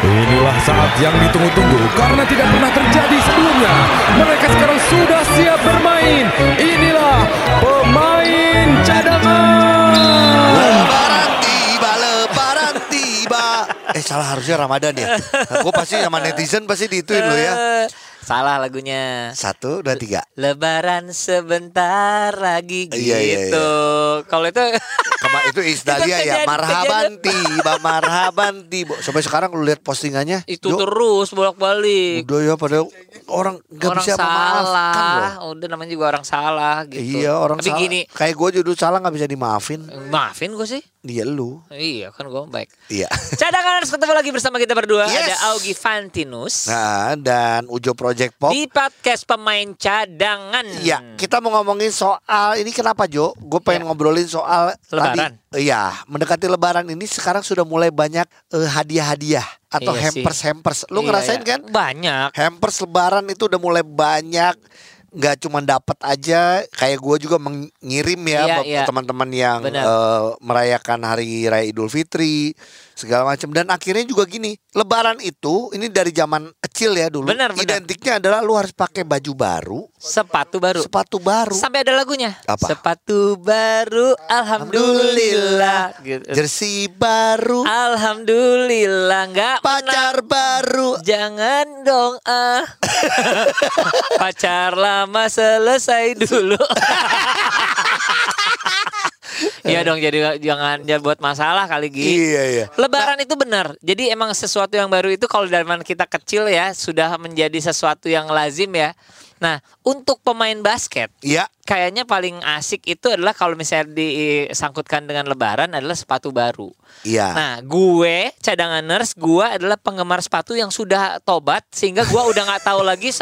Inilah saat yang ditunggu-tunggu karena tidak pernah terjadi sebelumnya. Mereka sekarang sudah siap bermain. Inilah pemain cadangan. Lebaran tiba, lebaran tiba. Eh salah harusnya Ramadan ya. Gue pasti sama netizen pasti diituin lo ya. Salah lagunya. Satu, dua, tiga. Lebaran sebentar lagi gitu. Iya, iya, iya. Kalau itu Kema itu Isdalia Itu ya. Marhaban tiba, marhaban tiba. Sampai sekarang lu lihat postingannya. itu Jo, terus bolak-balik. Udah ya pada orang nggak bisa memaafkan loh. udah namanya juga orang salah gitu. Iya orang Tapi salah. gini, Kayak gue judul salah nggak bisa dimaafin. maafin gue sih. Dia lu. Iya kan gue baik. Iya. Cadangan harus ketemu lagi bersama kita berdua. Yes. Ada Augie Fantinus Nah dan Ujo Project Pop. di podcast pemain cadangan. Iya, kita mau ngomongin soal ini kenapa Jo? Gue pengen Iya. ngobrolin soal Lebaran. Tadi, iya, mendekati Lebaran ini sekarang sudah mulai banyak eh, hadiah-hadiah atau Iya hampers-hampers. Lu Iya, ngerasain iya. kan? Banyak. Hampers Lebaran itu udah mulai banyak. Nggak cuma dapat aja, kayak gue juga mengirim ya Iya, buat iya. teman-teman yang eh, merayakan hari raya Idul Fitri segala macam. Dan akhirnya juga gini, Lebaran itu ini dari zaman kecil ya dulu. Benar, benar. Identiknya adalah lu harus pakai baju baru, Sepatu baru. sepatu baru. Sampai ada lagunya. Apa? Sepatu baru, alhamdulillah. Gitu. Jersey baru, Alhamdulillah nggak pacar baru. Jangan dong ah Pacar lama selesai dulu Iya dong jadi jangan jangan buat masalah kali Gi Iya iya. Lebaran itu benar. Jadi emang sesuatu yang baru itu kalau zaman kita kecil ya sudah menjadi sesuatu yang lazim ya. Nah, untuk pemain basket Iya. Kayaknya paling asik itu adalah kalau misalnya disangkutkan dengan lebaran adalah sepatu baru. Iya. Nah, gue cadanganers, gue adalah penggemar sepatu yang sudah tobat sehingga gue udah nggak tahu lagi,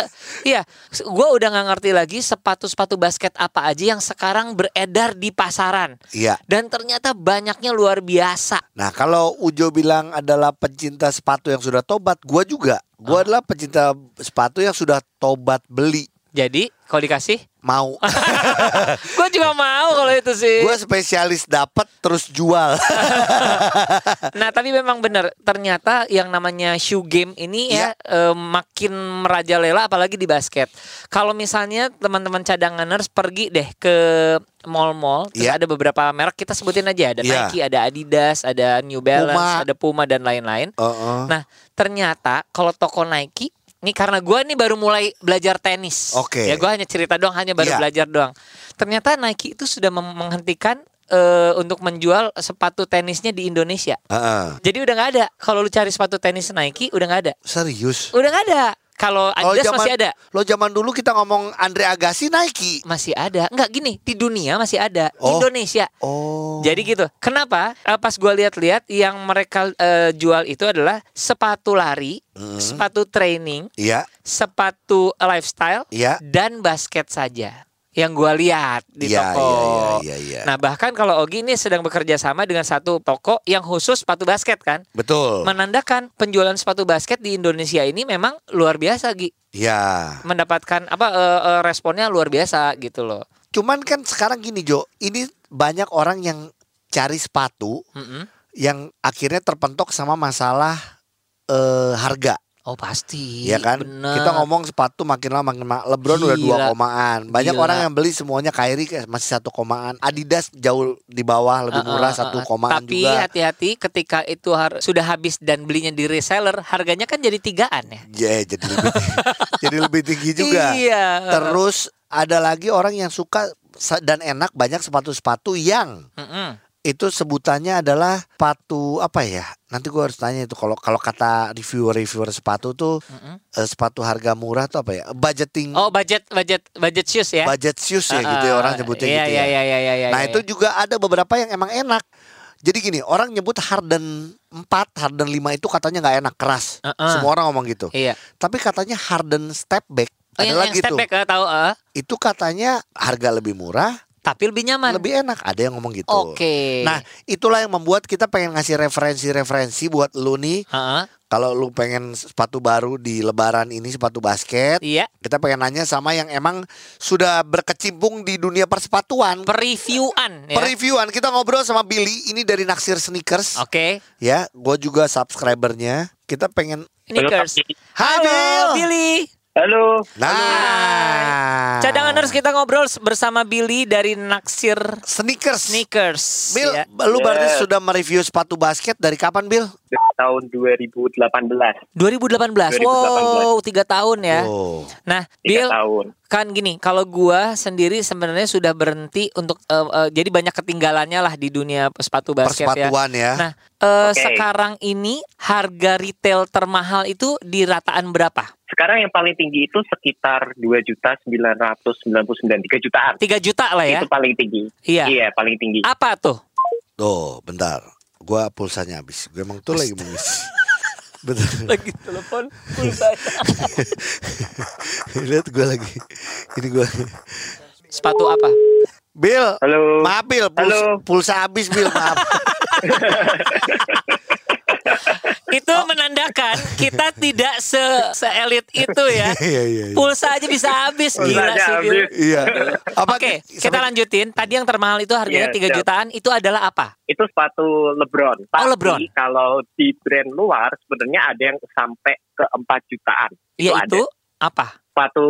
iya, gue udah nggak ngerti lagi sepatu-sepatu basket apa aja yang sekarang beredar di pasaran. Iya. Dan ternyata banyaknya luar biasa. Nah, kalau Ujo bilang adalah pencinta sepatu yang sudah tobat, gua juga. Gua adalah pencinta sepatu yang sudah tobat beli. Jadi, kalau dikasih, Mau. gue juga mau kalau itu sih. gua spesialis dapat terus jual. Nah, tapi memang benar ternyata yang namanya shoe game ini Iya. ya eh, makin merajalela apalagi di basket. Kalau misalnya teman-teman cadanganers pergi deh ke mall-mall, terus Iya. ada beberapa merek kita sebutin aja, ada Iya. Nike, ada Adidas, ada New Balance, Puma. ada Puma dan lain-lain. Heeh. Nah, ternyata kalau toko Nike ini karena gua nih baru mulai belajar tenis. Oke. Ya gua hanya cerita doang, hanya baru Iya. belajar doang. Ternyata Nike itu sudah menghentikan eh, untuk menjual sepatu tenisnya di Indonesia. Heeh. Jadi udah nggak ada. Kalau lu cari sepatu tenis Nike udah nggak ada. Serius. Udah nggak ada. Kalau Adidas zaman masih ada. Lo zaman dulu kita ngomong Andre Agassi Nike. Masih ada. Enggak gini, di dunia masih ada. Oh. Indonesia. Oh. Jadi gitu. Kenapa? Eh, Pas gua lihat-lihat yang mereka eh, jual itu adalah sepatu lari, Hmm. sepatu training, Iya, sepatu lifestyle, iya. dan basket saja. Yang gua lihat di Iya, toko. iya, iya, iya, iya. Nah bahkan kalau Ogi ini sedang bekerja sama dengan satu toko yang khusus sepatu basket kan. Betul. menandakan penjualan sepatu basket di Indonesia ini memang luar biasa Gi. Iya. Mendapatkan apa eh, eh, responnya luar biasa gitu loh. Cuman kan sekarang gini Jo, ini banyak orang yang cari sepatu Mm-mm. yang akhirnya terpentok sama masalah eh, harga. Oh pasti. Iya kan? bener. Kita ngomong sepatu makin lama makin mahal. LeBron udah dua Gila. komaan. Banyak Gila. orang yang beli semuanya Kyrie masih satu komaan. Adidas jauh di bawah lebih Uh, uh, murah uh, satu uh. komaan Tapi juga. hati-hati ketika itu har- sudah habis dan belinya di reseller, harganya kan jadi tigaan ya. Ya, jadi lebih jadi lebih tinggi juga. Iya. Terus ada lagi orang yang suka dan enak banyak sepatu-sepatu yang Mm-mm. Itu sebutannya adalah sepatu apa ya? Nanti gua harus tanya itu kalau kalau kata reviewer-reviewer sepatu tuh Mm-mm. eh, sepatu harga murah tuh apa ya? Budgeting Oh budget budget budget shoes ya. budget shoes ya gitu ya Uh, orang nyebutnya iya, gitu iya, ya. Iya iya iya iya. Nah iya. itu juga ada beberapa yang emang enak. Jadi gini orang nyebut Harden 4, Harden 5 itu katanya nggak enak keras. Uh-uh. Semua orang ngomong gitu. Iya. Tapi katanya Harden step back Oh, ada yang, lagi yang step tuh. back eh, tahu eh. Itu katanya harga lebih murah, tapi lebih nyaman. lebih enak. Ada yang ngomong gitu. Oke. Nah, itulah yang membuat kita pengen ngasih referensi-referensi buat lu nih Heeh. kalau lu pengen sepatu baru di lebaran ini sepatu basket, Iya. kita pengen nanya sama yang emang sudah berkecimpung di dunia persepatuan. Pereviewan ya. Pereviewan kita ngobrol sama Billy ini dari Naksir Sneakers Oke. ya, gue juga subscribernya. Kita pengen Sneakers. Hai Halo, Bill. Billy. Halo. Nah, Cadanganers kita ngobrol bersama Billy dari Naksir Sneakers. Sneakers. Bill, ya. lu berarti Ya. sudah mereview sepatu basket dari kapan, Bill? Tahun 2018. 2018. 2018. Wow, tiga tahun ya. Oh. Nah, Bill, tahun. Kan gini, kalau gua sendiri sebenarnya sudah berhenti untuk eh, eh, jadi banyak ketinggalannya lah di dunia sepatu basket ya. Persepatuan ya. Nah, eh, Oke. sekarang ini harga retail termahal itu di rataan berapa? Sekarang yang paling tinggi itu sekitar 2 juta 999 3 jutaan. 3 juta lah ya. Itu paling tinggi. Iya. Iya, paling tinggi. Apa tuh? Tuh, bentar. Gua pulsanya habis. Gue emang tuh lagi mengisi. Bentar. Lagi telepon pulsa. Lihat gue lagi. Ini gue. Sepatu apa? Bill. Halo. Maaf Bill, pulsa, Halo. pulsa habis Bill, maaf. Itu menandakan kita tidak se seelit itu ya. Iya, iya, iya. Pulsa aja bisa habis gila sih. Iya. Apa Oke, kita sampai- lanjutin. Tadi yang termahal itu harganya Iya, 3 siap. jutaan. Itu adalah apa? Itu sepatu LeBron. Tapi Oh, LeBron. kalau di brand luar sebenarnya ada yang sampai ke 4 jutaan. Ya ada. itu apa? Sepatu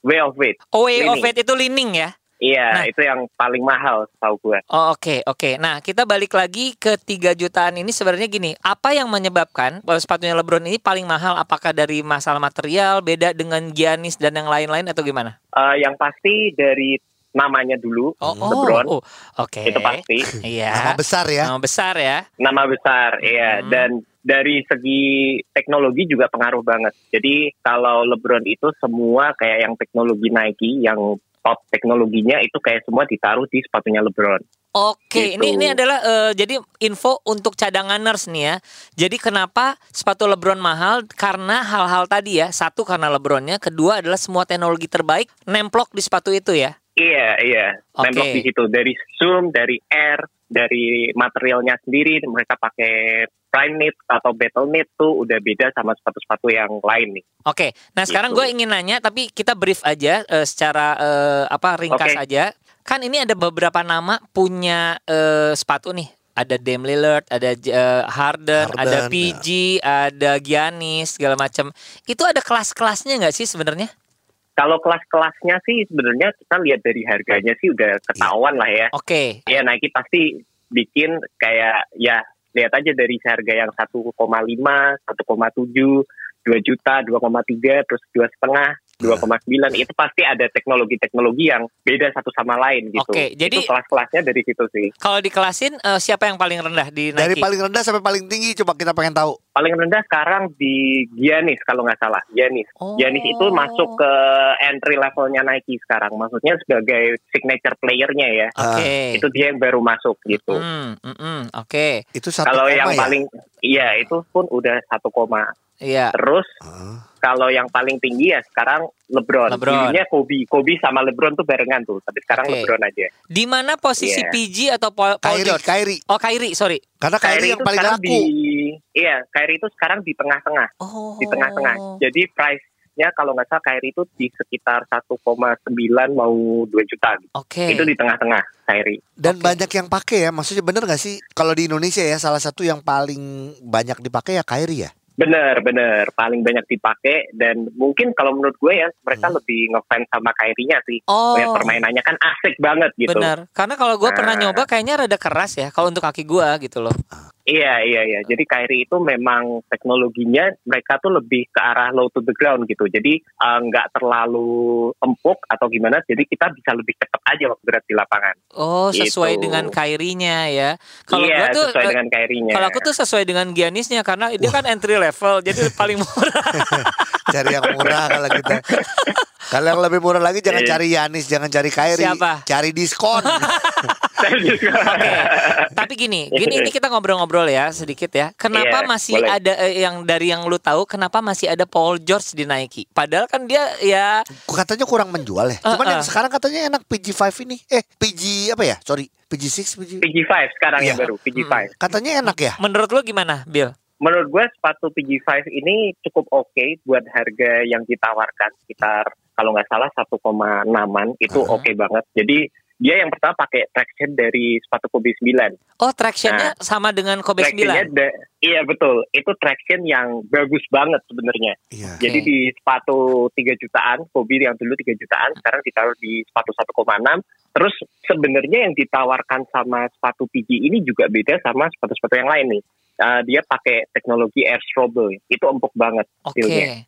Way of Weight. Oh, way of it itu lining ya. Iya, Nah. itu yang paling mahal tahu gue. Oh, oke, oke. Nah, kita balik lagi ke 3 jutaan ini sebenarnya gini, apa yang menyebabkan bahwa sepatunya LeBron ini paling mahal? Apakah dari masalah material, beda dengan Giannis dan yang lain-lain atau gimana? Eh, yang pasti dari namanya dulu, Oh, LeBron. oh, oke. Itu pasti. Iya. Nama besar ya. Nama besar ya. nama besar ya Hmm. dan dari segi teknologi juga pengaruh banget jadi kalau LeBron itu semua kayak yang teknologi Nike yang top teknologinya itu kayak semua ditaruh di sepatunya LeBron Oke, Gitu. ini ini adalah eh, jadi info untuk cadanganers nih ya. Jadi kenapa sepatu LeBron mahal? Karena hal-hal tadi ya. Satu karena LeBronnya, kedua adalah semua teknologi terbaik nemplok di sepatu itu ya. iya iya Oke. Nemplok di situ dari zoom dari air dari materialnya sendiri mereka pakai prime knit atau battle knit tuh udah beda sama sepatu-sepatu yang lain nih Oke, nah sekarang Gitu. gue ingin nanya, tapi kita brief aja eh, secara eh, apa ringkas Oke. aja. Kan ini ada beberapa nama punya eh, sepatu nih. Ada Dame Lillard, ada eh, Harden, Harden, ada ya. PG, ada Giannis segala macam. Itu ada kelas-kelasnya nggak sih sebenarnya? Kalau kelas-kelasnya sih sebenarnya kita lihat dari harganya sih udah ketahuan lah ya. Oke, ya Nike pasti bikin kayak ya lihat aja dari harga yang 1,5, 1,7, 2 juta, 2,3, terus dua setengah, 2,9 itu pasti ada teknologi-teknologi yang beda satu sama lain gitu. Oke, jadi- itu kelas-kelasnya dari situ sih. kalau dikelasin eh, siapa yang paling rendah di Nike? Dari paling rendah sampai paling tinggi coba kita pengen tahu. Paling rendah sekarang di Giannis kalau nggak salah, Giannis. Oh. Giannis itu masuk ke entry levelnya Nike sekarang. Maksudnya sebagai signature playernya ya. Oke. Itu dia yang baru masuk gitu. Hmm, hmm, hmm, Oke, Itu satu Kalau koma yang ya? paling iya itu pun udah satu koma. Iya. Terus Ah. kalau yang paling tinggi ya sekarang LeBron. LeBron. Dulunya Kobe, Kobe sama LeBron tuh barengan tuh. Tapi sekarang Oke. LeBron aja. Di mana posisi Iya. PG atau Paul, Paul Kyrie, George? Kyrie. Oh, Kyrie, sorry. Karena Kyrie, Kyrie yang itu paling sekarang laku. di iya Kyrie itu sekarang di tengah-tengah, Oh. di tengah-tengah. Jadi price-nya kalau nggak salah Kyrie itu di sekitar 1,9 mau 2 juta. gitu. Oke. Itu di tengah-tengah Kyrie. Dan Oke. banyak yang pakai ya. Maksudnya bener gak sih? Kalau di Indonesia ya salah satu yang paling banyak dipakai ya Kyrie ya. Bener, bener. Paling banyak dipakai dan mungkin kalau menurut gue ya mereka Hmm. lebih ngefans sama Kyrie-nya sih. Oh. Lihat permainannya kan asik banget gitu. Benar. Karena kalau gue pernah Nah. nyoba kayaknya rada keras ya kalau untuk kaki gue gitu loh. Iya, iya, iya. Jadi Kyrie itu memang teknologinya mereka tuh lebih ke arah low to the ground gitu. Jadi eh, nggak terlalu empuk atau gimana. Jadi kita bisa lebih cepat aja waktu berat di lapangan. Oh, sesuai Gitu. dengan Kyrie-nya ya. Kalau iya, gua tuh sesuai eh, dengan Kyrie-nya. kalau aku tuh sesuai dengan Giannisnya karena dia kan entry level jadi paling murah. Cari yang murah kalau kita. Kalau yang lebih murah lagi jangan Iya. cari Yanis, jangan cari Kyrie. Siapa? Cari diskon. Oke. Tapi gini, gini ini kita ngobrol-ngobrol ya sedikit ya. Kenapa Iya, masih boleh. ada eh, yang dari yang lu tahu kenapa masih ada Paul George di Nike? Padahal kan dia ya Katanya kurang menjual ya. Cuman Uh-uh. yang sekarang katanya enak PG5 ini. Eh, PG apa ya? Sorry, PG6, PG. PG5 sekarang Iya. yang baru, PG5. Katanya enak ya. menurut lu gimana, Bill? Menurut gue sepatu PG5 ini cukup oke buat harga yang ditawarkan sekitar kalau nggak salah 1,6an itu Aha. oke banget. Jadi dia yang pertama pakai traction dari sepatu Kobe 9. Oh, tractionnya sama dengan Kobe 9. Tractionnya da- iya betul, itu traction yang bagus banget sebenarnya. Iya. Jadi di sepatu 3 jutaan, Kobe yang dulu 3 jutaan, sekarang ditaruh di sepatu 1,6. Terus sebenarnya yang ditawarkan sama sepatu PG ini juga beda sama sepatu-sepatu yang lain nih. Uh, dia pakai teknologi air strobe, itu empuk banget Oke. feelnya.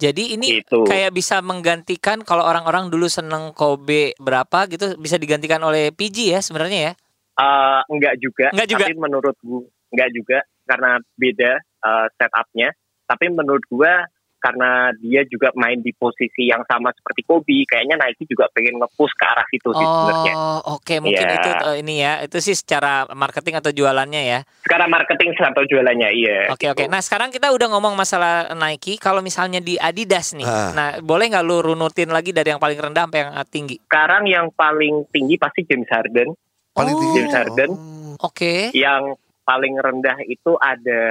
Jadi ini Gitu. kayak bisa menggantikan kalau orang-orang dulu seneng Kobe berapa gitu bisa digantikan oleh PG ya sebenarnya ya. Uh, enggak juga, Enggak juga. tapi menurut gua enggak juga karena beda uh, setupnya. Tapi menurut gua karena dia juga main di posisi yang sama seperti Kobe, kayaknya Nike juga pengen nge-push ke arah situ sih sebenarnya. Oh, oke mungkin Iya. itu eh, ini ya. Itu sih secara marketing atau jualannya ya. Sekarang marketing atau jualannya, iya. Oke oke. gitu. Nah sekarang kita udah ngomong masalah Nike. Kalau misalnya di Adidas nih, Ah. nah boleh nggak lu runutin lagi dari yang paling rendah sampai yang tinggi? Sekarang yang paling tinggi pasti James Harden. Paling Oh. tinggi James Harden. Oh. Oke. Yang paling rendah itu ada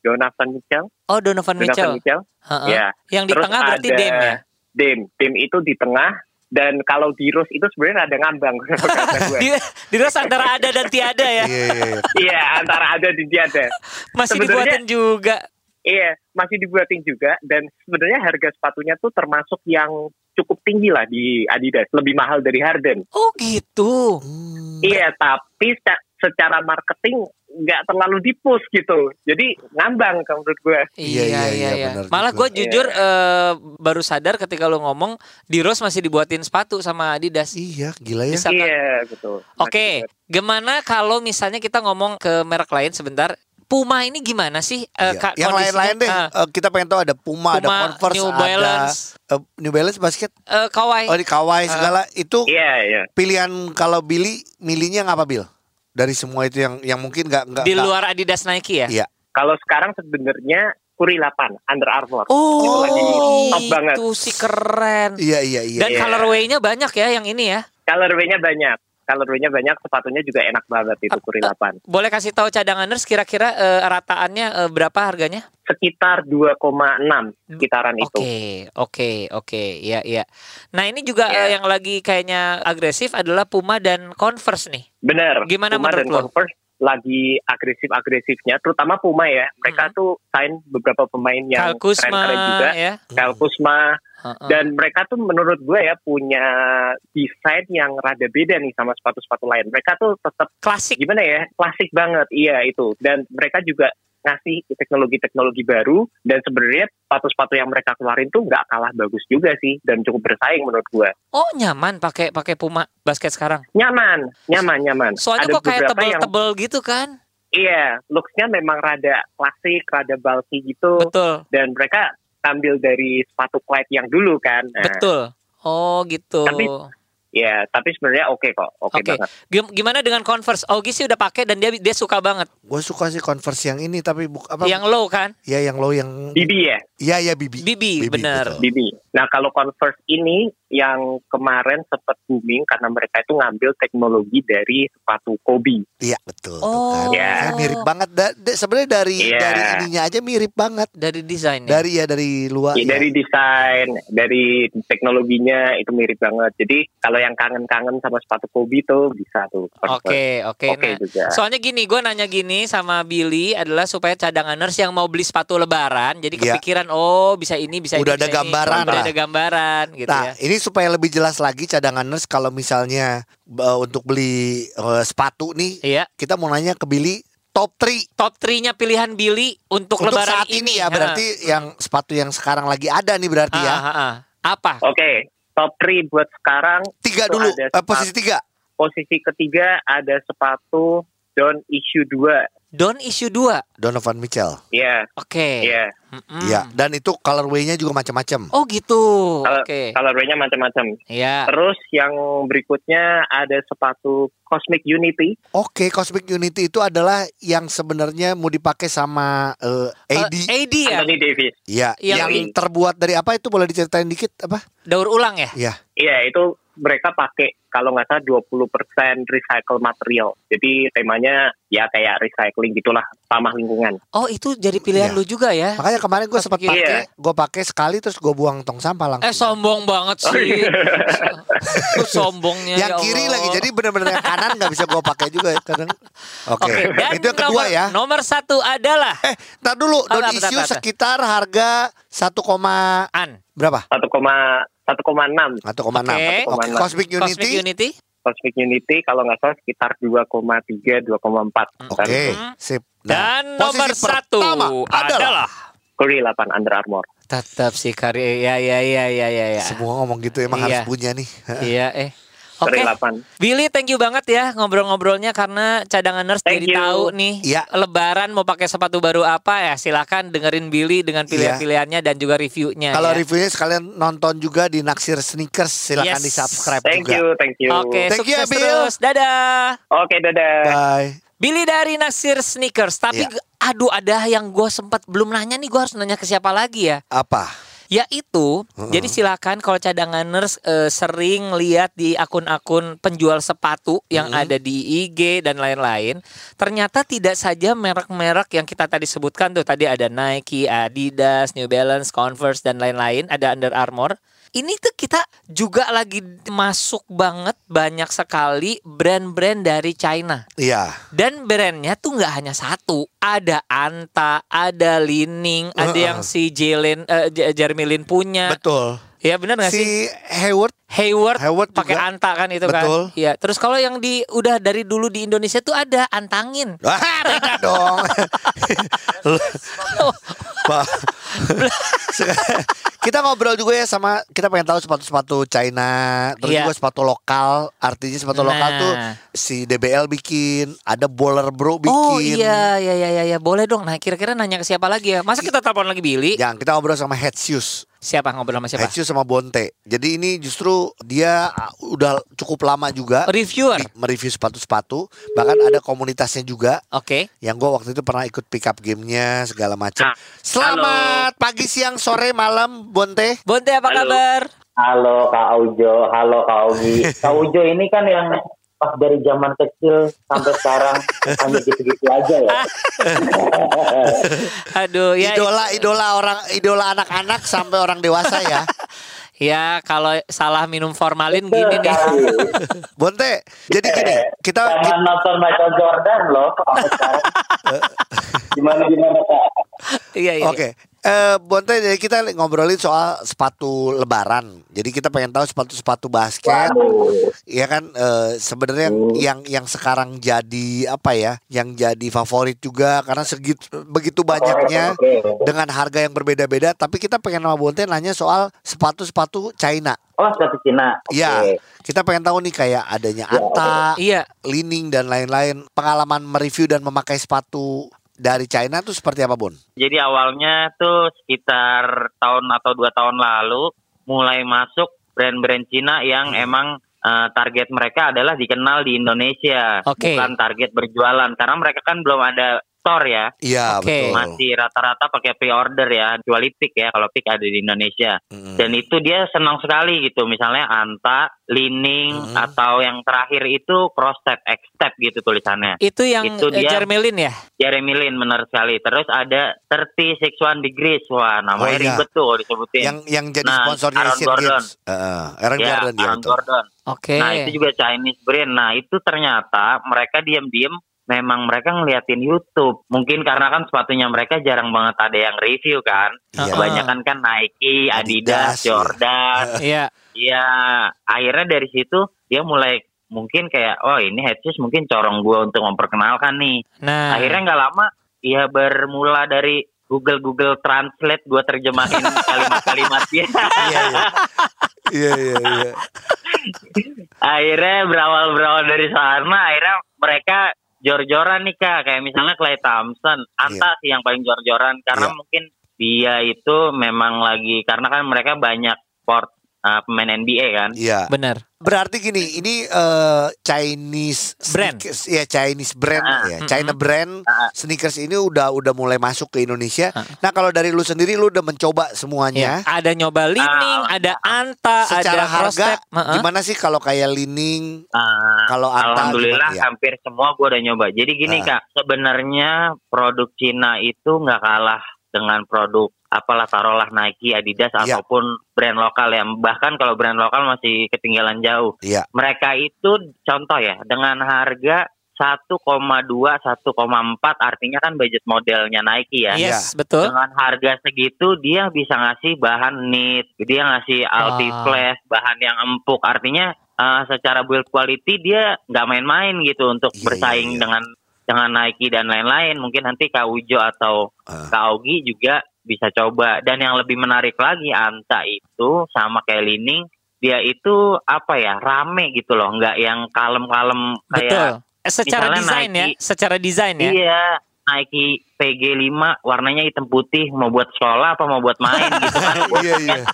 Donovan Mitchell. Oh Donovan Donovan Mitchell. Mitchell. Heeh. Ya. Yang di Terus tengah berarti ada Dame ya. Dame. Dame itu di tengah. Dan kalau di Rose itu sebenarnya ada ngambang. Di, di Rose antara ada dan tiada ya. Iya, iya, iya. Iya, antara ada di dia ada. Masih Sebenarnya- dibuatin juga. Iya, masih dibuatin juga. Dan sebenarnya harga sepatunya tuh termasuk yang cukup tinggi lah di Adidas. Lebih mahal dari Harden. Oh gitu. Hmm. Iya, tapi secara marketing nggak terlalu di-push gitu. Jadi ngambang kalau menurut gue. Iya, iya, iya, benar Malah juga. gue jujur eh, baru sadar ketika lu ngomong di Rose masih dibuatin sepatu sama Adidas. Iya, gila ya. Bisa kan? Iya, betul. Oke, gimana kalau misalnya kita ngomong ke merek lain sebentar? Puma ini gimana sih? eh, Iya. Kak, Yang lain-lain deh. Eh, kita pengen tahu ada Puma, ada Puma, Converse, New ada Balance. eh, New Balance basket. eh, Kawai. Oh, di Kawai Ah. segala itu Iya, iya. pilihan kalau Billy milihnya ngapa Bill? Dari semua itu yang yang mungkin nggak nggak di luar Adidas Nike ya? Iya. Kalau sekarang sebenarnya Kuri 8, Under Armour. Oh, Itu lagi top banget. itu sih keren. Iya iya iya. Dan Iya. colorway-nya banyak ya yang ini ya. Colorway-nya banyak. Colorway-nya banyak, sepatunya juga enak banget itu Kuri 8. Boleh kasih tahu cadanganers kira-kira eh, rataannya eh, berapa harganya? Sekitar 2,6 sekitaran itu. Oke, oke, oke, ya, ya. Nah ini juga Iya. eh, yang lagi kayaknya agresif adalah Puma dan Converse nih. Bener. Gimana Puma menurut dan lo? Converse lagi agresif-agresifnya, terutama Puma ya. Mereka Hmm. tuh sign beberapa pemain yang keren-keren juga. ya. Kyle Dan mereka tuh menurut gue ya punya desain yang rada beda nih sama sepatu-sepatu lain. Mereka tuh tetap Klasik. gimana ya klasik banget iya itu dan mereka juga ngasih teknologi-teknologi baru dan sebenarnya sepatu-sepatu yang mereka keluarin tuh nggak kalah bagus juga sih dan cukup bersaing menurut gua Oh nyaman pakai pakai Puma basket sekarang. nyaman nyaman nyaman Soalnya ada kok kayak beberapa yang tebel-tebel gitu kan? iya looksnya memang rada klasik rada bulky gitu Betul, dan mereka ambil dari sepatu Clyde yang dulu kan Nah, betul. Oh gitu. Tapi ya tapi sebenarnya oke kok oke Oke. banget Gim- Gimana dengan Converse? Ogi sih udah pakai dan dia dia suka banget. Gue suka sih Converse yang ini tapi buk, apa? Yang low kan? Ya yang low yang Bibi ya Iya ya Bibi. Bibi, bener. betul. Bibi. Nah kalau Converse ini yang kemarin sempat booming karena mereka itu ngambil teknologi dari sepatu Kobe. Iya betul. Oh. kan. Ya. Ya, mirip banget. Da- da- Sebenarnya dari Iya. dari ininya aja mirip banget. Dari desainnya. Dari ya dari luar. Ya, ya. Dari desain, dari teknologinya itu mirip banget. Jadi kalau yang kangen-kangen sama sepatu Kobe tuh bisa tuh. Converse. Oke, oke. Oke Nah, juga. soalnya gini, gue nanya gini sama Billy adalah supaya cadanganers yang mau beli sepatu lebaran, jadi Iya. kepikiran, oh bisa ini, bisa Udah ini, ada bisa ini. gambaran udah lah. ada gambaran, gitu Nah, ya. ini supaya lebih jelas lagi cadanganers kalau misalnya eh, untuk beli eh, sepatu nih, Iya. kita mau nanya ke Billy top 3 Top 3-nya pilihan Billy untuk, untuk lebaran saat ini ya berarti yang sepatu yang sekarang lagi ada nih berarti Ah, ya. ah, ah. Apa? Oke, top 3 buat sekarang. Tiga dulu, eh, posisi tiga. Posisi ketiga ada sepatu Don Issue 2. Don issue 2. Donovan Mitchell. Iya, Oke. iya. Mm-mm. Iya, dan itu colorway-nya juga macam-macam. Oh gitu. Oke. colorway-nya macam-macam. Iya. Terus yang berikutnya ada sepatu Cosmic Unity. Oke, Cosmic Unity itu adalah yang sebenarnya mau dipakai sama eh, AD. Eh, AD ya? Anthony Davis. Iya, yang- yang terbuat dari apa itu boleh diceritain dikit apa? Daur ulang ya? Iya. Iya, itu mereka pakai kalau nggak salah 20% recycle material. Jadi temanya ya kayak recycling gitulah, ramah lingkungan. Oh itu jadi pilihan Iya. lu juga ya? Makanya kemarin gue sempat Iya. pakai, gue pakai sekali terus gue buang tong sampah langsung. Eh sombong banget Oh, sih. iya. Lu sombongnya yang ya kiri Allah. lagi, jadi benar-benar yang kanan nggak bisa gue pakai juga ya kadang. Oke, Oke, dan itu yang kedua nomor, ya. Nomor satu adalah Eh, ntar dulu, non apa, issue sekitar harga 1, koma- An. berapa? 1,1,6 1,6. Oke. Oke, Cosmic Unity. Cosmic Unity. Cosmic Unity kalau nggak salah sekitar 2,3 2,4. Oke, Mhm. sip. Dan Nah, nomor posisi satu pertama adalah, Curry 8 Under Armour. tetap si Kari. Ya ya ya ya ya ya. Semua ngomong gitu emang Iya. harus punya nih. Iya eh. Oke. 8. Billy, thank you banget ya ngobrol-ngobrolnya karena cadangan nurse Thank jadi you. tahu nih Iya. Lebaran mau pakai sepatu baru apa ya silakan dengerin Billy dengan pilihan-pilihannya dan juga reviewnya. Kalau ya. reviewnya sekalian nonton juga di Naksir Sneakers, silakan Yes. di subscribe Thank juga. you, thank you. Oke, Thank you, sukses Bill. terus. Dadah. Oke, dadah. Bye. Billy dari Nasir Sneakers. Tapi Iya. aduh ada yang gue sempat belum nanya nih gue harus nanya ke siapa lagi ya. Apa? Yaitu, jadi silakan kalau cadanganers eh, sering lihat di akun-akun penjual sepatu yang ada di IG dan lain-lain, ternyata tidak saja merek-merek yang kita tadi sebutkan tuh tadi ada Nike, Adidas, New Balance, Converse dan lain-lain, ada Under Armour. Ini tuh kita juga lagi masuk banget banyak sekali brand-brand dari China. Iya. Dan brandnya tuh nggak hanya satu, ada Anta, ada Lining, ada Heeh. yang si Jalen, eh, J- Jeremy Lin punya. Betul. Ya benar nggak sih? Si Hayward Hayward, Hayward pakai. Anta kan itu Betul. kan? Iya. Terus kalau yang di udah dari dulu di Indonesia tuh ada Antangin. Wah, beda dong. Pak. Kita ngobrol juga ya sama kita pengen tahu sepatu-sepatu China, terus Iya. juga sepatu lokal. Artinya sepatu lokal Nah. tuh si DBL bikin, ada Bowler Bro bikin. Oh iya, iya, iya, iya, iya, boleh dong. Nah, kira-kira nanya ke siapa lagi ya? Masa kita telepon lagi Billy? Yang kita ngobrol sama Headshoes. Siapa ngobrol sama siapa? Headshoes sama Bonte. Jadi ini justru dia uh, udah cukup lama juga Reviewer. di- mereview sepatu-sepatu. Bahkan ada komunitasnya juga. Oke. Yang gue waktu itu pernah ikut pick up gamenya segala macam. Ah, Selamat pagi, siang, sore, malam, Bonte. Bonte apa Halo. kabar? Halo Kak Aujo, halo Kak Ogi. Kak Aujo ini kan yang pas dari zaman kecil sampai sekarang hanya gitu-gitu aja ya. Aduh, ya idola, idola orang, idola anak-anak sampai orang dewasa ya. Ya kalau salah minum formalin gini nih. Bonte, jadi gini, kita Sama nonton Michael Jordan loh. Gimana gimana Kak? Iya iya. Oke, eh Bonte jadi kita ngobrolin soal sepatu Lebaran. Jadi kita pengen tahu sepatu-sepatu basket. Waduh. Ya kan eh, sebenarnya Hmm. yang yang sekarang jadi apa ya? Yang jadi favorit juga karena segitu begitu banyaknya dengan harga yang berbeda-beda. Tapi kita pengen sama Bonte nanya soal sepatu-sepatu China. Oh, sepatu Cina. Oke. Ya, kita pengen tahu nih kayak adanya Anta, Iya. Lining dan lain-lain. Pengalaman mereview dan memakai sepatu dari China tuh seperti apa, Bon? Jadi awalnya tuh sekitar tahun atau dua tahun lalu mulai masuk brand-brand Cina yang Hmm. emang eh, target mereka adalah dikenal di Indonesia, Oke. bukan target berjualan karena mereka kan belum ada store ya, Iya, Oke. betul. masih rata-rata pakai pre-order ya, kecuali Pick ya kalau Pick ada di Indonesia. Mm. Dan itu dia senang sekali gitu, misalnya Anta, Lining Hmm. atau yang terakhir itu cross step, X step gitu tulisannya. Itu yang Itu eh, dia. Jeremy Lin ya? Jeremy Lin benar sekali. Terus ada 36 degrees. Wah, namanya Oh, iya. ribet tuh kalau disebutin. Yang yang jadi Nah, sponsornya Aaron Gordon. Heeh, Aaron ya, Gordon dia Aaron. Gordon. Oke. Nah, itu juga Chinese brand. Nah, itu ternyata mereka diam-diam memang mereka ngeliatin YouTube. Mungkin karena kan sepatunya mereka jarang banget ada yang review kan. Iya. Kebanyakan kan Nike, Adidas, Adidas, Jordan. Iya. Iya, akhirnya dari situ dia mulai mungkin kayak oh ini headset mungkin corong gua untuk memperkenalkan nih. Nah. Akhirnya nggak lama ya bermula dari Google Google Translate gue terjemahin kalimat-kalimat dia. Iya, iya. Iya, iya, iya. akhirnya berawal berawal dari sana akhirnya mereka jor-joran nih kak kayak misalnya Clay Thompson Anta sih yang paling jor-joran karena Iya. mungkin dia itu memang lagi karena kan mereka banyak sport uh, pemain NBA kan. Iya. Benar. Berarti gini, ini eh, Chinese Brand. sneakers, ya Chinese brand Ah, ya, China brand Ah. sneakers ini udah udah mulai masuk ke Indonesia. Ah. Nah kalau dari lu sendiri, lu udah mencoba Ya, semuanya. ada nyoba lining, Ah. ada anta, Secara ada harga. Heeh. gimana sih kalau kayak Lining? Uh, Kalau Anta Alhamdulillah gimana? Ya. hampir semua gue udah nyoba. Jadi gini Ah. kak, sebenarnya produk Cina itu nggak kalah dengan produk apalah taruhlah Nike, Adidas Iya. ataupun brand lokal ya. Bahkan kalau brand lokal masih ketinggalan jauh. Iya. Mereka itu contoh ya dengan harga 1,2 1,4 artinya kan budget modelnya Nike ya. Yes, betul. Dengan harga segitu dia bisa ngasih bahan knit, dia ngasih alti Ah. flash, bahan yang empuk. Artinya eh, secara build quality dia nggak main-main gitu untuk Iya, bersaing iya, iya. dengan dengan Nike dan lain-lain. Mungkin nanti Kak Ujo atau Ah. Kak Augie juga bisa coba. Dan yang lebih menarik lagi Anta itu sama kayak Lining, dia itu apa ya rame gitu loh, nggak yang kalem-kalem kayak Betul. Eh, Secara desain ya, secara desain ya. Iya, Nike PG5 warnanya hitam putih mau buat sekolah apa mau buat main gitu kan. Iya iya.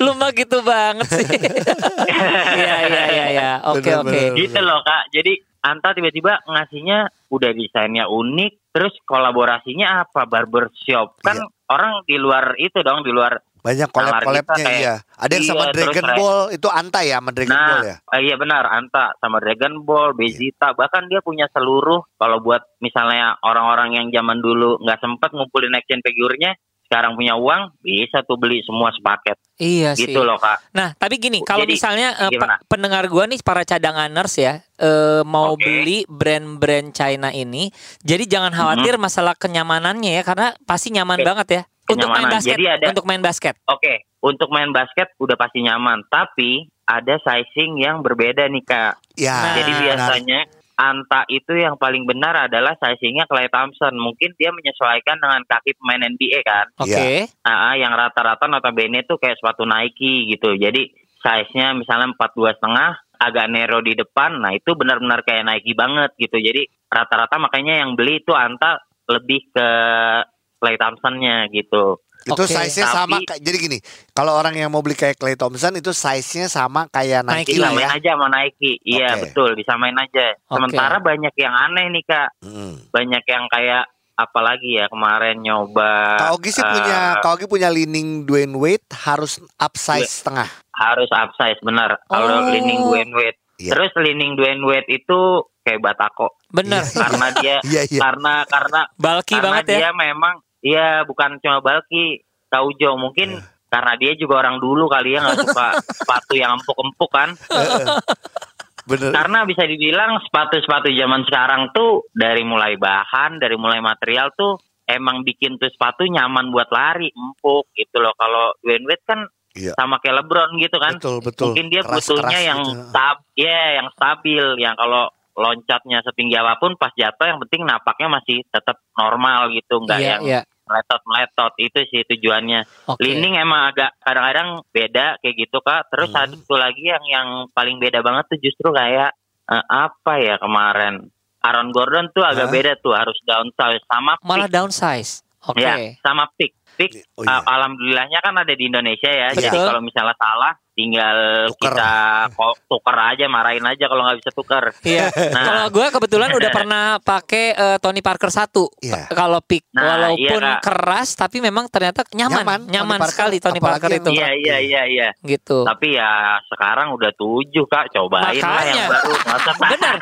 Lu mah gitu banget sih. Iya iya iya iya. Oke oke. gitu loh Kak. Jadi Anta tiba-tiba ngasihnya udah desainnya unik, terus kolaborasinya apa? Barbershop. Kan Iya. Orang di luar itu dong, di luar Banyak collab-collabnya iya. Ada yang sama Iya, terus Dragon kayak- Ball, itu Anta ya sama Dragon nah, Ball ya. iya benar Anta sama Dragon Ball, Bezita, bahkan dia punya seluruh kalau buat misalnya orang-orang yang zaman dulu nggak sempet ngumpulin action figurnya, sekarang punya uang bisa tuh beli semua sepaket Iya sih. gitu loh kak. Nah, tapi gini, kalau Jadi, misalnya eh, gimana? pe- pendengar gua nih para cadanganers ya, eh, mau Oke. beli brand-brand China ini, jadi jangan khawatir masalah kenyamanannya ya, karena pasti nyaman Oke. banget ya. Untuk main basket, Jadi ada- untuk main basket. Oke, untuk main basket udah pasti nyaman, tapi ada sizing yang berbeda nih kak. Ya. Nah, Jadi menarik. biasanya Anta itu yang paling benar adalah sizingnya Clay Thompson. Mungkin dia menyesuaikan dengan kaki pemain NBA kan. Oke. Ah, yang rata-rata notabene tuh kayak sepatu Nike gitu. Jadi size-nya misalnya 42 setengah, agak narrow di depan. Nah itu benar-benar kayak Nike banget gitu. Jadi rata-rata makanya yang beli itu Anta lebih ke Clay Thompson-nya gitu. Itu Oke. size-nya sama Tapi- kayak jadi gini. Kalau orang yang mau beli kayak Clay Thompson itu size-nya sama kayak Nike, Nike lah ya. aja sama Nike. Iya Oke. betul, disamain aja. Oke. Sementara banyak yang aneh nih Kak. Hmm. Banyak yang kayak apalagi ya kemarin nyoba Kak Ogi sih eh, punya Kak Ogi punya leaning Dwayne Wade harus upsize Iya. setengah. harus upsize benar. Kalau Oh. leaning Dwayne Wade. Iya. Terus leaning Dwayne Wade itu kayak batako. Bener. karena dia Iya iya. karena karena Bulky karena banget ya. dia memang iya bukan cuma bulky Taujo mungkin Iya. karena dia juga orang dulu kali ya nggak suka sepatu yang empuk-empuk kan Bener. karena bisa dibilang sepatu-sepatu zaman sekarang tuh dari mulai bahan dari mulai material tuh emang bikin tuh sepatu nyaman buat lari empuk gitu loh kalau Dwayne Wade kan Iya. sama kayak LeBron gitu kan Betul betul. mungkin dia Keras-keras butuhnya yang gitu. stab ya yang stabil yang kalau loncatnya setinggi apa pun pas jatuh yang penting napaknya masih tetap normal gitu nggak Iya, yang iya. Meletot meletot itu sih tujuannya Oke. Lining emang agak kadang-kadang beda kayak gitu kak terus Hmm. satu lagi yang yang paling beda banget tuh justru kayak eh, apa ya kemarin Aaron Gordon tuh agak Hah? beda tuh harus downsize sama Malah pick downsize. Oke. ya sama pick pick Oh, iya. uh, alhamdulillahnya kan ada di Indonesia ya Betul. jadi kalau misalnya salah tinggal Tuker. kita tuker aja marahin aja kalau nggak bisa tuker Iya. Nah. Kalau gue kebetulan udah pernah pakai eh, Tony Parker satu. Iya. Kalau pick Nah, walaupun iya, Kak. keras tapi memang ternyata nyaman, Nyaman, nyaman, Tony Parker. sekali Tony Parker itu. iya iya iya iya Gitu. tapi ya sekarang udah tujuh kak cobain lah yang Makanya. baru Masa Bener.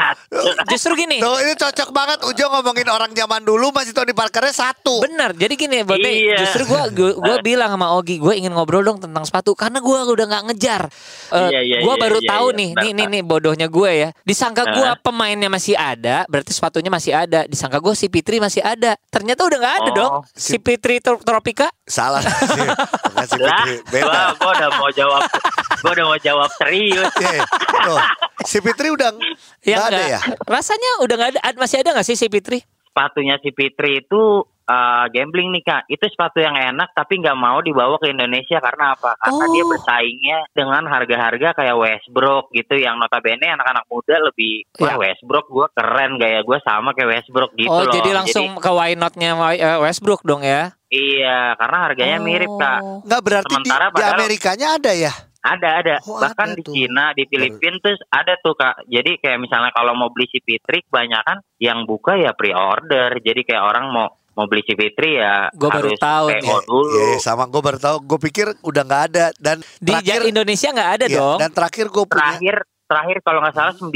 Justru gini. Tuh ini cocok banget Ujo ngomongin orang zaman dulu masih Tony Parkernya satu. Bener, jadi gini, Bote, Iya. justru gua gua, gua bilang sama Ogi, gue ingin ngobrol dong tentang sepatu karena gua udah nggak ngejar. Eh, Iya, iya, gua iya, baru iya, tahu iya, nih, benar, nih, nih, nih bodohnya gue ya. Disangka gua Hah? pemainnya masih ada, berarti sepatunya masih ada. Disangka gua si Fitri masih ada. Ternyata udah nggak ada Oh, dong. Si Fitri Tro- Tropika. Salah. Bukan si lah Fitri. Beda. gua udah mau jawab gua udah mau jawab serius Iya, tuh. Si Fitri udah Ya nggak ada ya? Rasanya udah nggak ada. Ad- Masih ada nggak sih si Fitri? sepatunya si Fitri itu uh, gambling nih kak itu sepatu yang enak tapi nggak mau dibawa ke Indonesia karena apa karena Oh. dia bersaingnya dengan harga-harga kayak Westbrook gitu yang notabene anak-anak muda lebih wah Ya. Westbrook gue keren gaya gue sama kayak Westbrook gitu oh, loh jadi langsung ke why not-nya eh, Westbrook dong ya. iya karena harganya mirip kak Oh. Nggak berarti di, Sementara di padahal- Amerikanya ada ya? Ada ada. Oh, Bahkan ada di tuh. Cina, di Filipina tuh ada tuh kak. Jadi kayak misalnya kalau mau beli CP3 kebanyakan yang buka ya pre-order. Jadi kayak orang mau mau beli CP3 ya Gua baru harus tahu PO nih. dulu. Iya, iya, sama gue baru tahu. Gue pikir udah nggak ada dan Di terakhir Indonesia nggak ada iya, dong. Dan terakhir gue punya Terakhir terakhir kalau nggak salah 9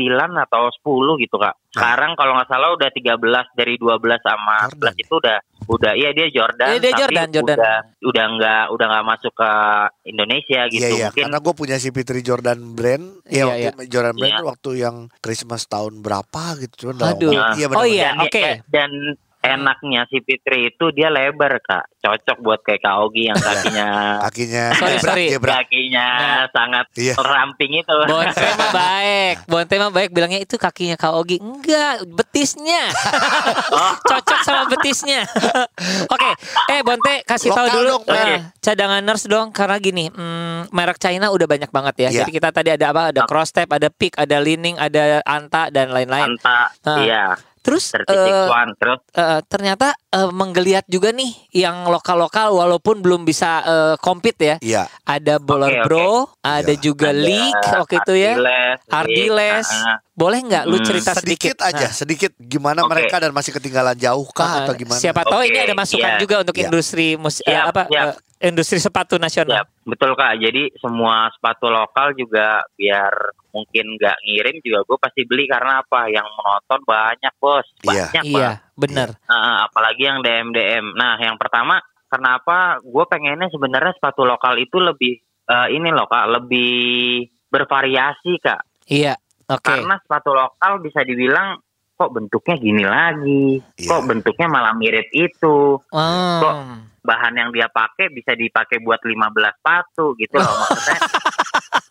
atau 10 gitu kak. Sekarang kalau nggak salah udah 13 dari 12 sama Jordan. 11 itu udah udah iya dia Jordan. Iya, dia tapi Jordan, Jordan. Udah udah nggak udah nggak masuk ke Indonesia gitu. Iya iya Mungkin karena gue punya CP3 Jordan Brand Iya, ya waktu Jordan Brand Iya. waktu yang Christmas tahun berapa gitu cuman Aduh. Iya benar. Oh, iya. dan, oke. dan enaknya si Fitri itu dia lebar kak cocok buat kayak Kak Ogi yang kakinya Kakinya Sorry, sorry. kakinya Nah. sangat Iya. ramping itu Bonte mah baik, Bonte mah baik bilangnya itu kakinya Kak Ogi. Enggak, betisnya. Cocok sama betisnya. Oke, eh Bonte kasih tahu dulu dong, eh, cadangan nurse dong karena gini, hmm, merek China udah banyak banget ya. Iya. Jadi kita tadi ada apa? Ada cross step, ada peak, ada leaning, ada anta dan lain-lain. Anta Ah. iya Terus 36 eh, one terus eh, ternyata eh, menggeliat juga nih yang lokal-lokal walaupun belum bisa eh, compete ya. Iya. Ada Bowler Oke, Bro, ada Iya. juga ada League waktu itu ya. Ardiles, ah, Boleh nggak lu Hmm, cerita sedikit, sedikit, aja, Nah, sedikit gimana Oke. mereka dan masih ketinggalan jauh kah uh, atau gimana? Siapa tahu Oke, ini ada masukan iya. juga untuk Iya. industri mus eh, Iya, apa iya. eh, industri sepatu Ya, nasional. betul kak. Jadi semua sepatu lokal juga biar mungkin nggak ngirim juga gue pasti beli karena apa? Yang menonton banyak bos, Iya. banyak Iya, banget. benar. Nah, apalagi yang DM DM. Nah, yang pertama kenapa gue pengennya sebenarnya sepatu lokal itu lebih eh, ini loh kak, lebih bervariasi kak. Iya. Oke. Karena sepatu lokal bisa dibilang kok bentuknya gini lagi, Iya. kok bentuknya malah mirip itu. Oh. Kok bahan yang dia pakai bisa dipakai buat 15 sepatu gitu loh maksudnya.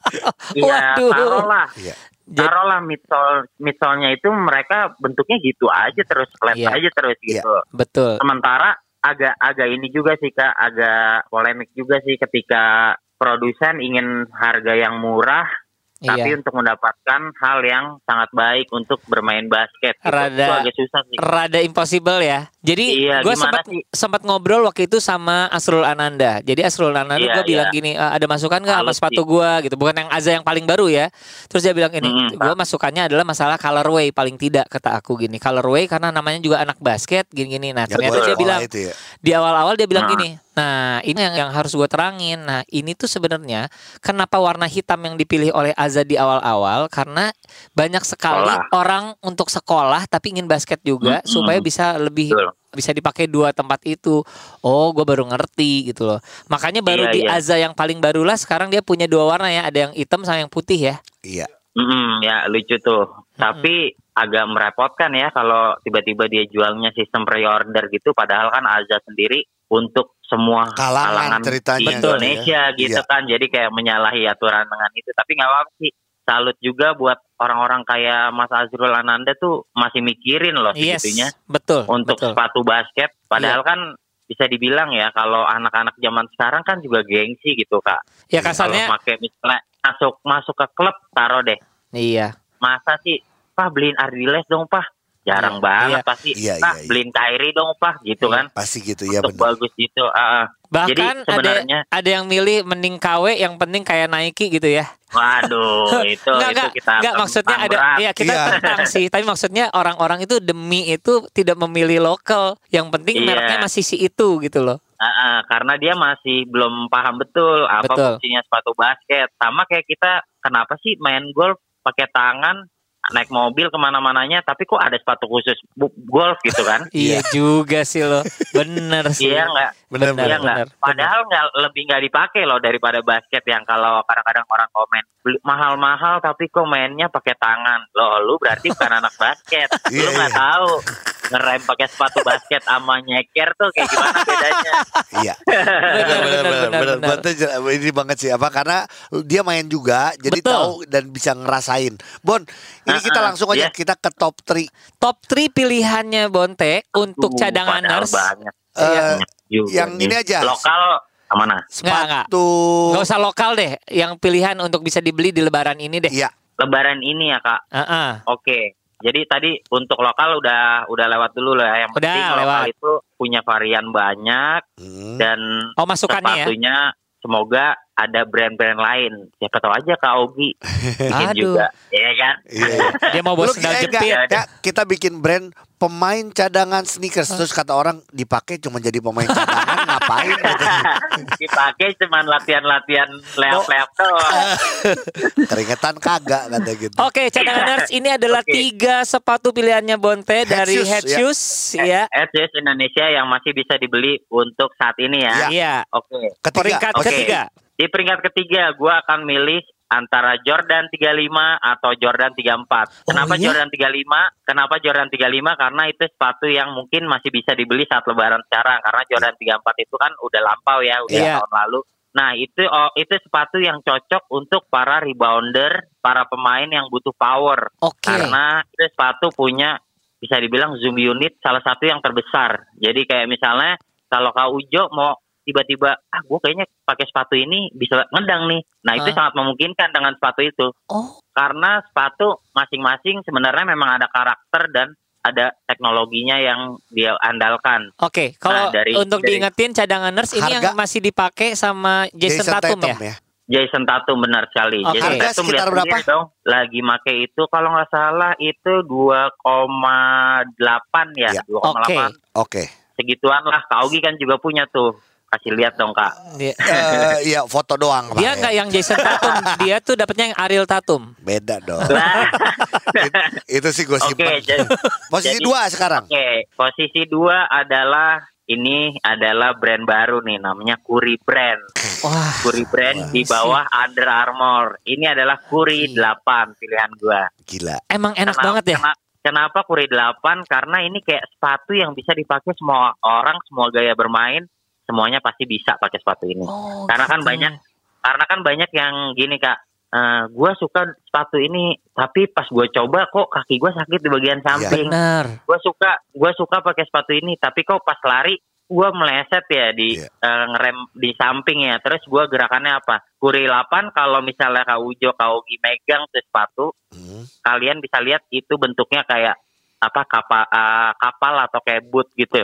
Iya, Waduh. taruhlah. Iya. Jadi- Taruhlah midsole midsole-nya itu mereka bentuknya gitu aja terus flat Iya. aja terus Iya. gitu. Betul. Sementara agak agak ini juga sih Kak, agak polemik juga sih ketika produsen ingin harga yang murah tapi Iya. untuk mendapatkan hal yang sangat baik untuk bermain basket. Rada- Itu agak susah sih. Rada impossible ya. Jadi Iya, gue sempat sih? sempat ngobrol waktu itu sama Asrul Ananda. Jadi Asrul Ananda Iya, gue bilang iya. gini, "Eh, ada masukan nggak sama sepatu gue gitu. Bukan yang Aza yang paling baru ya. Terus dia bilang ini, Mm-mm, gue masukannya adalah masalah colorway paling tidak kata aku gini. Colorway karena namanya juga anak basket gini-gini. Nah ternyata buat dia bilang itu ya. di awal-awal dia bilang Nah. gini. Nah ini yang yang harus gue terangin. Nah ini tuh sebenarnya kenapa warna hitam yang dipilih oleh Aza di awal-awal karena banyak sekali Sekolah. orang untuk sekolah tapi ingin basket juga Mm-mm. supaya bisa lebih Betul. bisa dipakai dua tempat itu. Oh, gue baru ngerti gitu loh. Makanya baru Iya, di iya. Aza yang paling barulah sekarang dia punya dua warna ya, ada yang hitam sama yang putih ya. Iya. Mm, ya lucu tuh. Tapi agak merepotkan ya kalau tiba-tiba dia jualnya sistem pre-order gitu. Padahal kan Aza sendiri untuk semua Kalangan ceritanya di gitu ya. Indonesia gitu Iya. kan. Jadi kayak menyalahi aturan dengan itu. Tapi nggak apa-apa sih. Salut juga buat orang-orang kayak Mas Azrul Ananda tuh masih mikirin loh Yes, segitunya betul. untuk betul. sepatu basket. Padahal Iya. kan bisa dibilang ya kalau anak-anak zaman sekarang kan juga gengsi gitu kak. Ya Kalau kasarnya pakai misalnya masuk masuk ke klub taruh deh iya. masa sih pah beliin Ardiles dong pah jarang Iya, banget iya. pasti Iya, Pak, iya, iya. beliin Kyrie dong pah gitu Iya. kan Pasti gitu ya untuk benar. bagus gitu ah. Bahkan Jadi ada sebenarnya- ada yang milih mending KW yang penting kayak Nike gitu ya. waduh itu Enggak, itu enggak, kita enggak maksudnya ada berat. ya kita Iya. tentang sih, tapi maksudnya orang-orang itu demi itu tidak memilih lokal. Yang penting Iya. mereknya masih si itu gitu loh. Ah, ah, karena dia masih belum paham betul apa Betul. fungsinya sepatu basket sama kayak kita kenapa sih main golf pakai tangan naik mobil ke mana-mananya tapi kok ada sepatu khusus golf gitu kan Iya juga sih lo. Bener sih. iya nggak Benar Benar, Iya benar. nggak. benar, Padahal nggak lebih nggak dipakai loh daripada basket yang kalau kadang-kadang orang komen "Beli mahal-mahal tapi kok mainnya pakai tangan. Loh, lu berarti bukan anak basket. lu Iya, nggak iya. tahu ngerem pakai sepatu basket sama nyeker tuh kayak gimana bedanya. Iya. Benar, Benar benar, benar benar, benar. benar. Betul, jer- Ini banget sih apa karena dia main juga jadi Betul. tahu dan bisa ngerasain. Bon, ini kita Ah, ah, langsung aja iya. kita ke top 3 Top 3 pilihannya Bonte untuk cadanganers. padahal banyak. Juga yang ini aja. Lokal mana? Nggak, nggak. sepatu. Nggak usah lokal deh, yang pilihan untuk bisa dibeli di lebaran ini deh. Iya. Lebaran ini ya kak. Heeh. Oke. Jadi tadi untuk lokal udah udah lewat dulu lah. Yang Udah, penting lokal lewat. itu punya varian banyak Hmm. dan Oh masukannya ya. sepatunya semoga ada brand-brand lain. Siapa tahu aja Kak Ogi bikin Aduh. juga, ya kan? Iya. Dia mau bawa Lu sendal jepit. ya, kita bikin brand pemain cadangan sneakers terus kata orang dipakai cuma jadi pemain cadangan ngapain. Dipakai cuman latihan-latihan leak-leak doang. Keringetan kagak kata gitu. Oke, cadanganers ini adalah Oke. tiga sepatu pilihannya Bonte dari Head Head shoes, Shoes ya. Indonesia yang masih bisa dibeli untuk saat ini ya. Iya. Oke. Ketiga. Peringkat Oke. ketiga. Di peringkat ketiga, gue akan milih antara Jordan 35 atau Jordan 34. Kenapa iya? Jordan 35? Kenapa Jordan 35? Karena itu sepatu yang mungkin masih bisa dibeli saat lebaran sekarang. Karena Jordan 34 itu kan udah lampau ya, udah Iya. tahun lalu. Nah itu oh, itu sepatu yang cocok untuk para rebounder, para pemain yang butuh power. Oke. Karena itu sepatu punya bisa dibilang zoom unit salah satu yang terbesar. Jadi kayak misalnya kalau Kak Ujo mau tiba-tiba ah gue kayaknya pakai sepatu ini bisa ngedang nih. Nah itu Ah. sangat memungkinkan dengan sepatu itu. Oh, Karena sepatu masing-masing sebenarnya memang ada karakter dan ada teknologinya yang dia andalkan. oke. Kalau Nah, dari- untuk dari- diingetin cadanganers ini yang masih dipakai sama Jason, Tatum, ya. Jason Tatum benar sekali. Oke. Jason Harga Tatum sekitar lihat berapa? dong. Lagi make itu kalau nggak salah itu 2,8 ya, Iya. 2,8 Oke. segituan lah. Kak kan juga punya tuh. Kasih lihat dong kak. Dia, Eh, Iya foto doang Pak, dia ya. nggak yang Jason Tatum, dia tuh dapetnya yang Ariel Tatum. Beda dong. Lah, Itu sih gue Oke, simpan. jadi, Posisi jadi- dua sekarang. oke. Posisi dua adalah ini adalah brand baru nih, namanya Curry Brand. Wah, Curry Brand di bawah Under Armour. Ini adalah Curry 8 pilihan gua. Gila. emang enak Kenapa- banget ya. kena- Kenapa Curry 8? Karena ini kayak sepatu yang bisa dipakai semua orang, semua gaya bermain, semuanya pasti bisa pakai sepatu ini. Oh, Karena kan gitu. banyak karena kan banyak yang gini kak eh gue suka sepatu ini tapi pas gue coba kok kaki gue sakit di bagian samping Benar. gue suka gue suka pakai sepatu ini tapi kok pas lari gue meleset ya di Iya. eh, ngerem di samping ya terus gue gerakannya apa kuri 8 kalau misalnya kak Ujo kak Ugi megang tuh sepatu Hmm. kalian bisa lihat itu bentuknya kayak apa kapal kapal atau kayak boot gitu.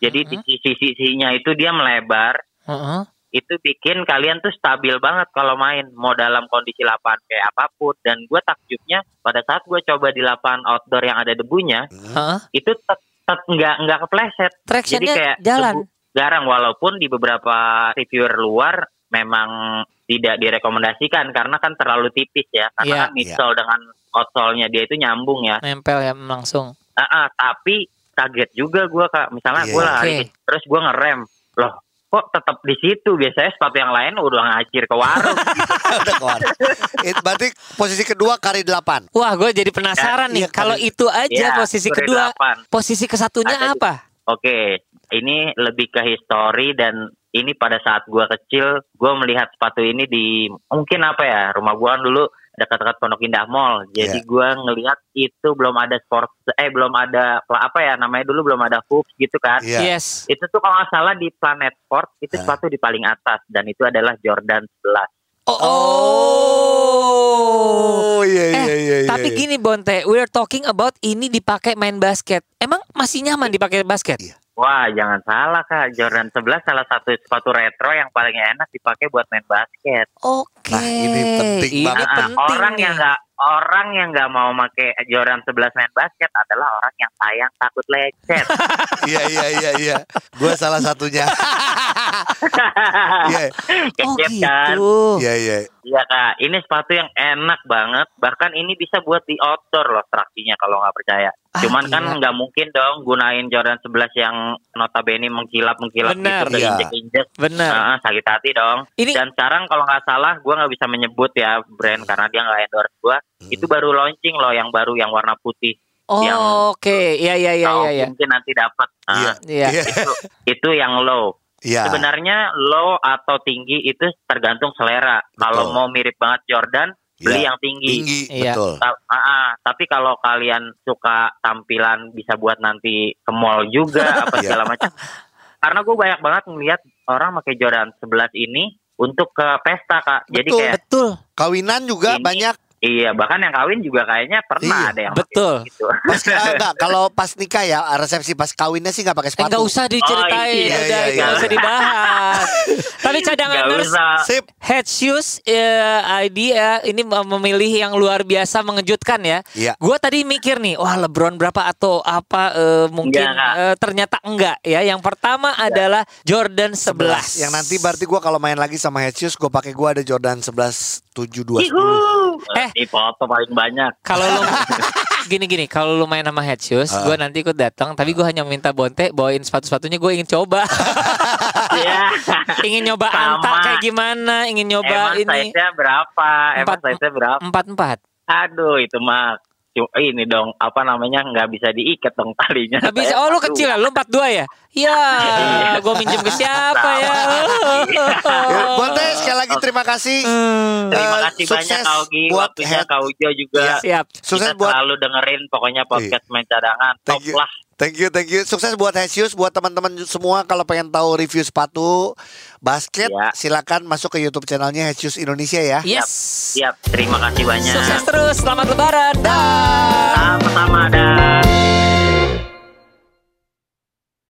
Jadi di sisi-sisinya itu dia melebar. Heeh. itu bikin kalian tuh stabil banget kalau main. Mau dalam kondisi lapangan kayak apa pun. Dan gue takjubnya pada saat gue coba di lapangan outdoor yang ada debunya Heeh. itu tetap nggak nggak kepleset. Jadi kayak jalan. debu garang walaupun di beberapa reviewer luar memang tidak direkomendasikan karena kan terlalu tipis ya karena Iya. kan midsole dengan outsole-nya dia itu nyambung ya Nempel ya langsung. Ah, ah, tapi kaget juga gue kak misalnya Iya, gue lari Oke. terus gue ngerem loh kok tetap di situ biasanya sepatu yang lain udah ngacir ke warung Udah keluar. It, berarti posisi kedua kari delapan. Wah, gue jadi penasaran Ya, nih. iya, Kalau itu aja Iya, posisi kedua, delapan. posisi kesatunya Ada di- apa? Oke, ini lebih ke histori dan ini pada saat gua kecil, gua melihat sepatu ini di mungkin apa ya, rumah gua kan dulu dekat-dekat Pondok Indah Mall. Jadi Iya. gua ngelihat itu belum ada sport, eh belum ada apa ya namanya dulu belum ada hoops gitu kan. Iya. Yes. Itu tuh kalau nggak salah di Planet Sport itu Ah. sepatu di paling atas dan itu adalah Jordan 11. Oh. oh. Iya Eh, iya iya. Tapi iya. gini Bonte, we're talking about ini dipakai main basket. Emang masih nyaman dipakai basket? Iya. Wah, jangan salah Kak. Jordan 11 salah satu sepatu retro yang paling enak dipakai buat main basket. Oke. Nah, ini penting Ini banget. Penting orang nih. yang nggak orang yang nggak mau pakai Jordan 11 main basket adalah orang yang sayang takut lecet. Iya iya iya iya. Gua salah satunya. Iya. Oh kan? gitu. Iya iya. Iya kak, ini sepatu yang enak banget. Bahkan ini bisa buat di outdoor loh traksinya kalau nggak percaya. Ah, Cuman kan gila. nggak mungkin dong gunain Jordan 11 yang notabene mengkilap mengkilap Benar. gitu, Iya. injek injek. Benar. sakit hati dong. Ini Dan sekarang kalau nggak salah, gua nggak bisa menyebut ya brand karena dia nggak endorse gua. Hmm. Itu baru launching loh, yang baru yang warna putih. oh, oke. Iya iya iya Kau iya iya. mungkin nanti dapat. Ah, Iya. Iya. Iya. itu itu yang low. Iya. Sebenarnya low atau tinggi itu tergantung selera. Kalau mau mirip banget Jordan, beli Iya. yang tinggi. Tinggi Iya. betul. Ta- ah, ah. tapi kalau kalian suka tampilan bisa buat nanti ke mall juga apa Iya. segala macam. Karena gue banyak banget ngelihat orang pakai Jordan 11 ini untuk ke pesta kak. Jadi Betul. kayak Betul. Kawinan juga Ini- banyak. Iya, bahkan yang kawin juga kayaknya pernah Iya, ada yang betul. gitu. Pas ah, enggak, kalau pas nikah ya resepsi pas kawinnya sih nggak pakai sepatu. nggak usah diceritain, Oh, iya, udah iya, iya. nggak usah dibahas. Tapi usah. Sip. Head shoes eh, idea ini mem- memilih yang luar biasa mengejutkan ya. Iya. Gue tadi mikir nih, wah LeBron berapa atau apa eh, mungkin Enggak, enggak. eh, ternyata enggak ya. Yang pertama adalah Jordan 11. Yang nanti berarti gua kalau main lagi sama head shoes gua pakai gua ada Jordan 11 7 2 10. Eh. di foto paling banyak. kalau lu gini gini, kalau lu main sama head shoes, Ah. gue nanti ikut datang, tapi gue hanya minta Bonte bawain sepatu-sepatunya, gue ingin coba. Iya. ingin nyoba Sama. anta kayak gimana, ingin nyoba Emang ini size-nya berapa? Emang Empat- size-nya berapa? empat empat. Aduh, itu mah ini dong apa namanya nggak bisa diikat dong talinya. Gak bisa. Oh lu aduh. kecil ya, lu empat dua ya? Ya, gue minjem ke siapa ya? Ya, Bonte sekali lagi terima kasih. Hmm. Terima Eh, kasih sukses banyak Kak Ogi, buat waktunya Kak Ujo juga. Iya. Siap. Sukses Kita buat selalu dengerin pokoknya podcast main cadangan top lah. Thank you, thank you. Sukses buat shoes buat teman-teman semua kalau pengen tahu review sepatu basket Ya. silakan masuk ke YouTube channelnya Shoes Indonesia ya. Yes. Siap, terima kasih banyak. Sukses terus. Selamat lebaran. Dah. Sama-sama dah.